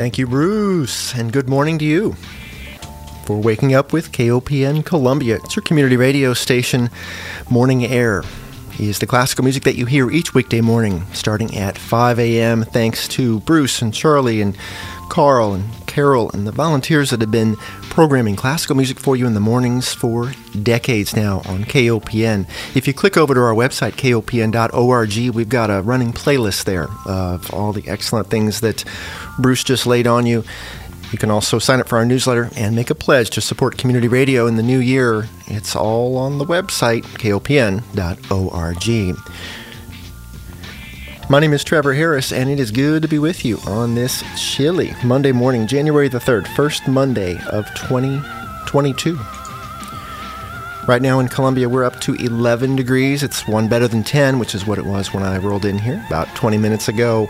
Thank you, Bruce, and good morning to you for waking up with KOPN Columbia. It's your community radio station, Morning Air. Is the classical music that you hear each weekday morning starting at 5 a.m. Thanks to Bruce and Charlie and Carl and Carol and the volunteers that have been programming classical music for you in the mornings for decades now on KOPN. If you click over to our website, kopn.org, we've got a running playlist there of all the excellent things that Bruce just laid on you. You can also sign up for our newsletter and make a pledge to support community radio in the new year. It's all on the website, kopn.org. My name is Trevor Harris, and it is good to be with you on this chilly Monday morning, January the 3rd, first Monday of 2022. Right now in Columbia, we're up to 11 degrees. It's one better than 10, which is what it was when I rolled in here about 20 minutes ago.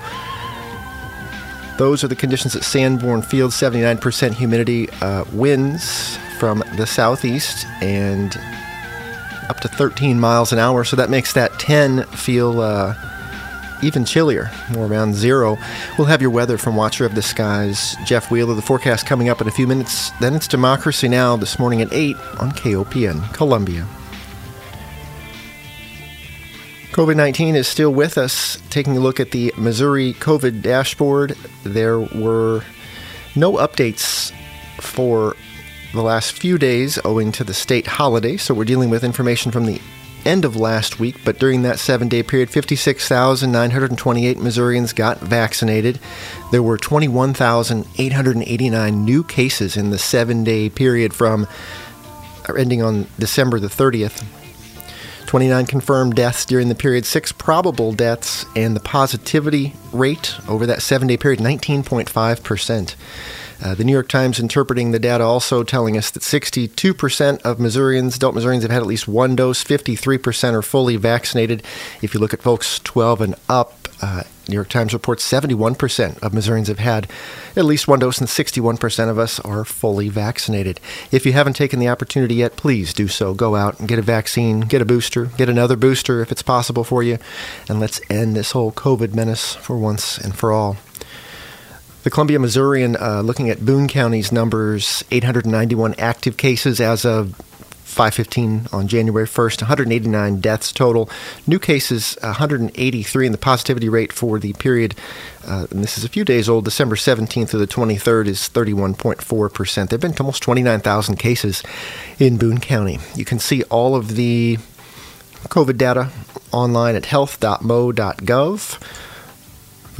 Those are the conditions at Sanborn Field 79% humidity, uh, winds from the southeast, and up to 13 miles an hour. So that makes that 10 feel uh, even chillier, more around zero. We'll have your weather from Watcher of the Skies, Jeff Wheeler. The forecast coming up in a few minutes. Then it's Democracy Now! this morning at 8 on KOPN, Columbia. COVID 19 is still with us. Taking a look at the Missouri COVID dashboard, there were no updates for the last few days owing to the state holiday, so we're dealing with information from the end of last week, but during that seven day period, 56,928 Missourians got vaccinated. There were 21,889 new cases in the seven day period from ending on December the 30th. 29 confirmed deaths during the period, six probable deaths, and the positivity rate over that seven day period 19.5%. Uh, the New York Times interpreting the data also telling us that 62% of Missourians, adult Missourians, have had at least one dose. 53% are fully vaccinated. If you look at folks 12 and up, uh, New York Times reports 71% of Missourians have had at least one dose, and 61% of us are fully vaccinated. If you haven't taken the opportunity yet, please do so. Go out and get a vaccine, get a booster, get another booster if it's possible for you, and let's end this whole COVID menace for once and for all. The Columbia Missourian, uh, looking at Boone County's numbers, 891 active cases as of 515 on January 1st, 189 deaths total. New cases 183, and the positivity rate for the period, uh, and this is a few days old, December 17th through the 23rd, is 31.4%. There have been almost 29,000 cases in Boone County. You can see all of the COVID data online at health.mo.gov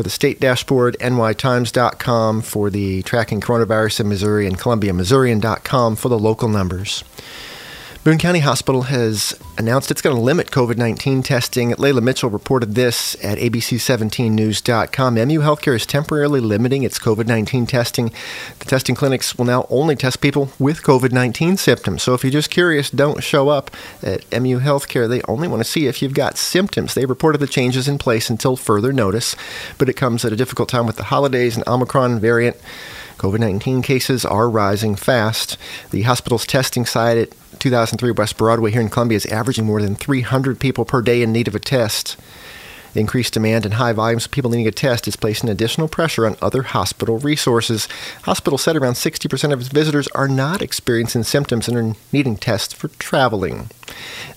for the state dashboard, nytimes.com for the tracking coronavirus in Missouri, and columbiamissourian.com for the local numbers. Boone County Hospital has announced it's going to limit COVID 19 testing. Layla Mitchell reported this at ABC17News.com. MU Healthcare is temporarily limiting its COVID 19 testing. The testing clinics will now only test people with COVID 19 symptoms. So if you're just curious, don't show up at MU Healthcare. They only want to see if you've got symptoms. They reported the changes in place until further notice, but it comes at a difficult time with the holidays and Omicron variant. COVID 19 cases are rising fast. The hospital's testing site at 2003 West Broadway here in Columbia is averaging more than 300 people per day in need of a test. The increased demand and high volumes of people needing a test is placing additional pressure on other hospital resources. Hospital said around 60% of its visitors are not experiencing symptoms and are needing tests for traveling.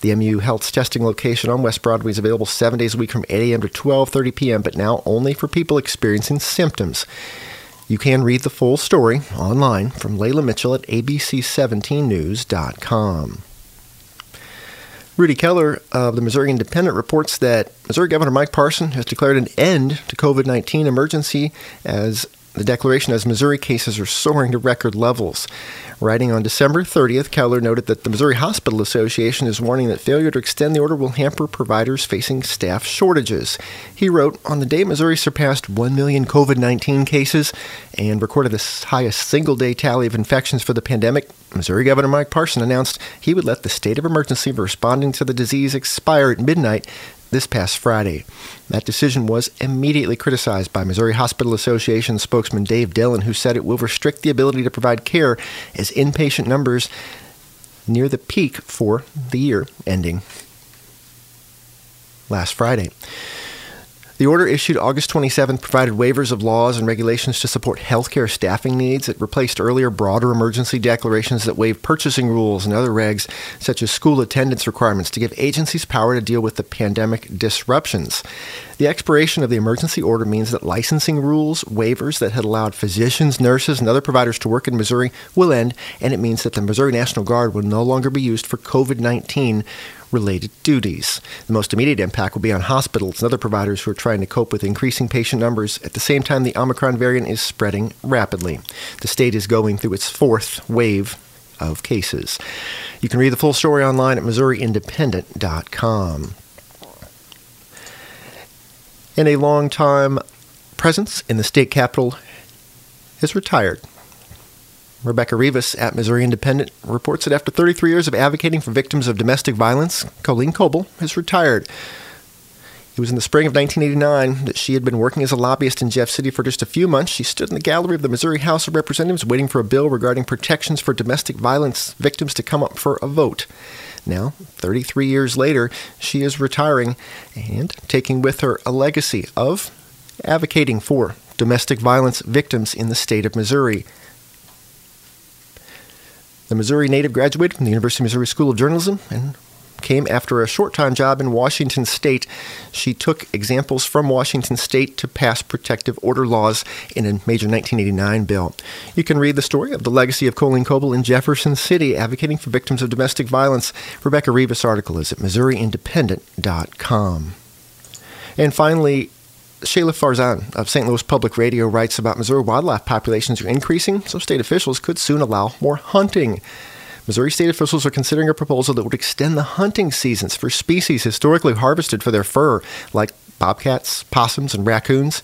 The MU Health's testing location on West Broadway is available seven days a week from 8 a.m. to 12:30 p.m., but now only for people experiencing symptoms. You can read the full story online from Layla Mitchell at abc17news.com. Rudy Keller of the Missouri Independent reports that Missouri Governor Mike Parson has declared an end to COVID 19 emergency as the declaration as Missouri cases are soaring to record levels. Writing on December 30th, Keller noted that the Missouri Hospital Association is warning that failure to extend the order will hamper providers facing staff shortages. He wrote, On the day Missouri surpassed 1 million COVID 19 cases and recorded the highest single day tally of infections for the pandemic, Missouri Governor Mike Parson announced he would let the state of emergency responding to the disease expire at midnight this past Friday. That decision was immediately criticized by Missouri Hospital Association spokesman Dave Dillon, who said it will restrict the ability to provide care as inpatient numbers near the peak for the year ending last Friday. The order issued August 27th provided waivers of laws and regulations to support healthcare staffing needs. It replaced earlier broader emergency declarations that waived purchasing rules and other regs, such as school attendance requirements, to give agencies power to deal with the pandemic disruptions. The expiration of the emergency order means that licensing rules, waivers that had allowed physicians, nurses, and other providers to work in Missouri will end, and it means that the Missouri National Guard will no longer be used for COVID 19 related duties. The most immediate impact will be on hospitals and other providers who are trying to cope with increasing patient numbers at the same time the Omicron variant is spreading rapidly. The state is going through its fourth wave of cases. You can read the full story online at MissouriIndependent.com. And a long-time presence in the state capitol has retired. Rebecca Rivas at Missouri Independent reports that after 33 years of advocating for victims of domestic violence, Colleen Coble has retired. It was in the spring of 1989 that she had been working as a lobbyist in Jeff City for just a few months. She stood in the gallery of the Missouri House of Representatives waiting for a bill regarding protections for domestic violence victims to come up for a vote. Now, 33 years later, she is retiring and taking with her a legacy of advocating for domestic violence victims in the state of Missouri. The Missouri native graduated from the University of Missouri School of Journalism and came after a short time job in Washington state. She took examples from Washington state to pass protective order laws in a major 1989 bill. You can read the story of the legacy of Colleen Coble in Jefferson City advocating for victims of domestic violence. Rebecca Rivas' article is at MissouriIndependent.com. And finally, Shahla Farzan of St. Louis Public Radio writes about Missouri wildlife populations are increasing, so state officials could soon allow more hunting. Missouri state officials are considering a proposal that would extend the hunting seasons for species historically harvested for their fur, like bobcats, possums, and raccoons.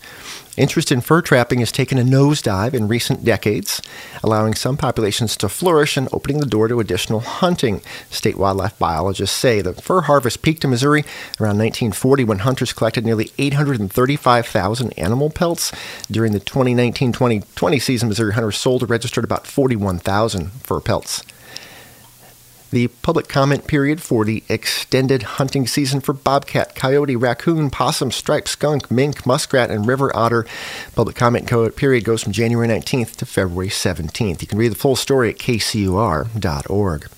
Interest in fur trapping has taken a nosedive in recent decades, allowing some populations to flourish and opening the door to additional hunting. State wildlife biologists say the fur harvest peaked in Missouri around 1940 when hunters collected nearly 835,000 animal pelts. During the 2019 2020 season, Missouri hunters sold or registered about 41,000 fur pelts. The public comment period for the extended hunting season for bobcat, coyote, raccoon, possum, striped skunk, mink, muskrat, and river otter. Public comment period goes from January 19th to February 17th. You can read the full story at kcur.org.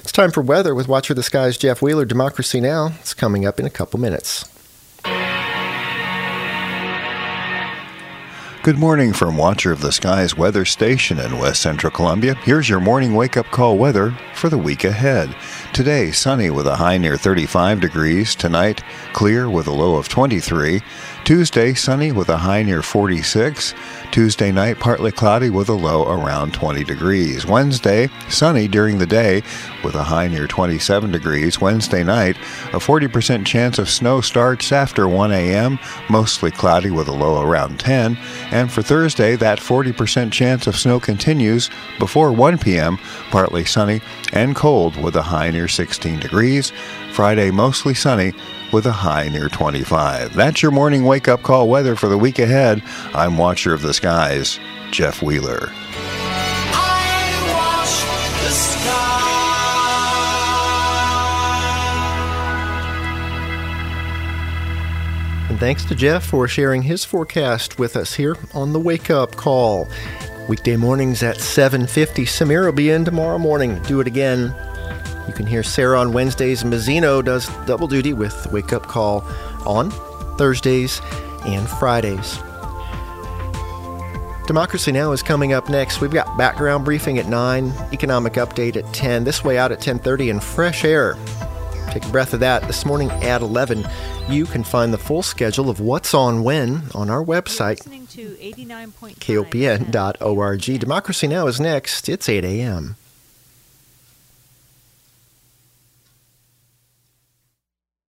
It's time for weather with Watcher the Skies Jeff Wheeler. Democracy Now! It's coming up in a couple minutes. Good morning from Watcher of the Skies Weather Station in West Central Columbia. Here's your morning wake up call weather for the week ahead. Today, sunny with a high near 35 degrees. Tonight, clear with a low of 23. Tuesday, sunny with a high near 46. Tuesday night, partly cloudy with a low around 20 degrees. Wednesday, sunny during the day with a high near 27 degrees. Wednesday night, a 40% chance of snow starts after 1 a.m., mostly cloudy with a low around 10. And for Thursday, that 40% chance of snow continues before 1 p.m., partly sunny and cold with a high near 16 degrees. Friday, mostly sunny with a high near 25. That's your morning wake up call weather for the week ahead. I'm Watcher of the Skies, Jeff Wheeler. And thanks to Jeff for sharing his forecast with us here on the Wake Up Call. Weekday mornings at 7:50. Samira will be in tomorrow morning. Do it again you can hear Sarah on Wednesdays. Mazzino does double duty with Wake Up Call on Thursdays and Fridays. Democracy Now! is coming up next. We've got background briefing at 9, economic update at 10, this way out at 10.30, and fresh air. Take a breath of that. This morning at 11, you can find the full schedule of what's on when on our website, kopn.org. Democracy Now! is next. It's 8 a.m.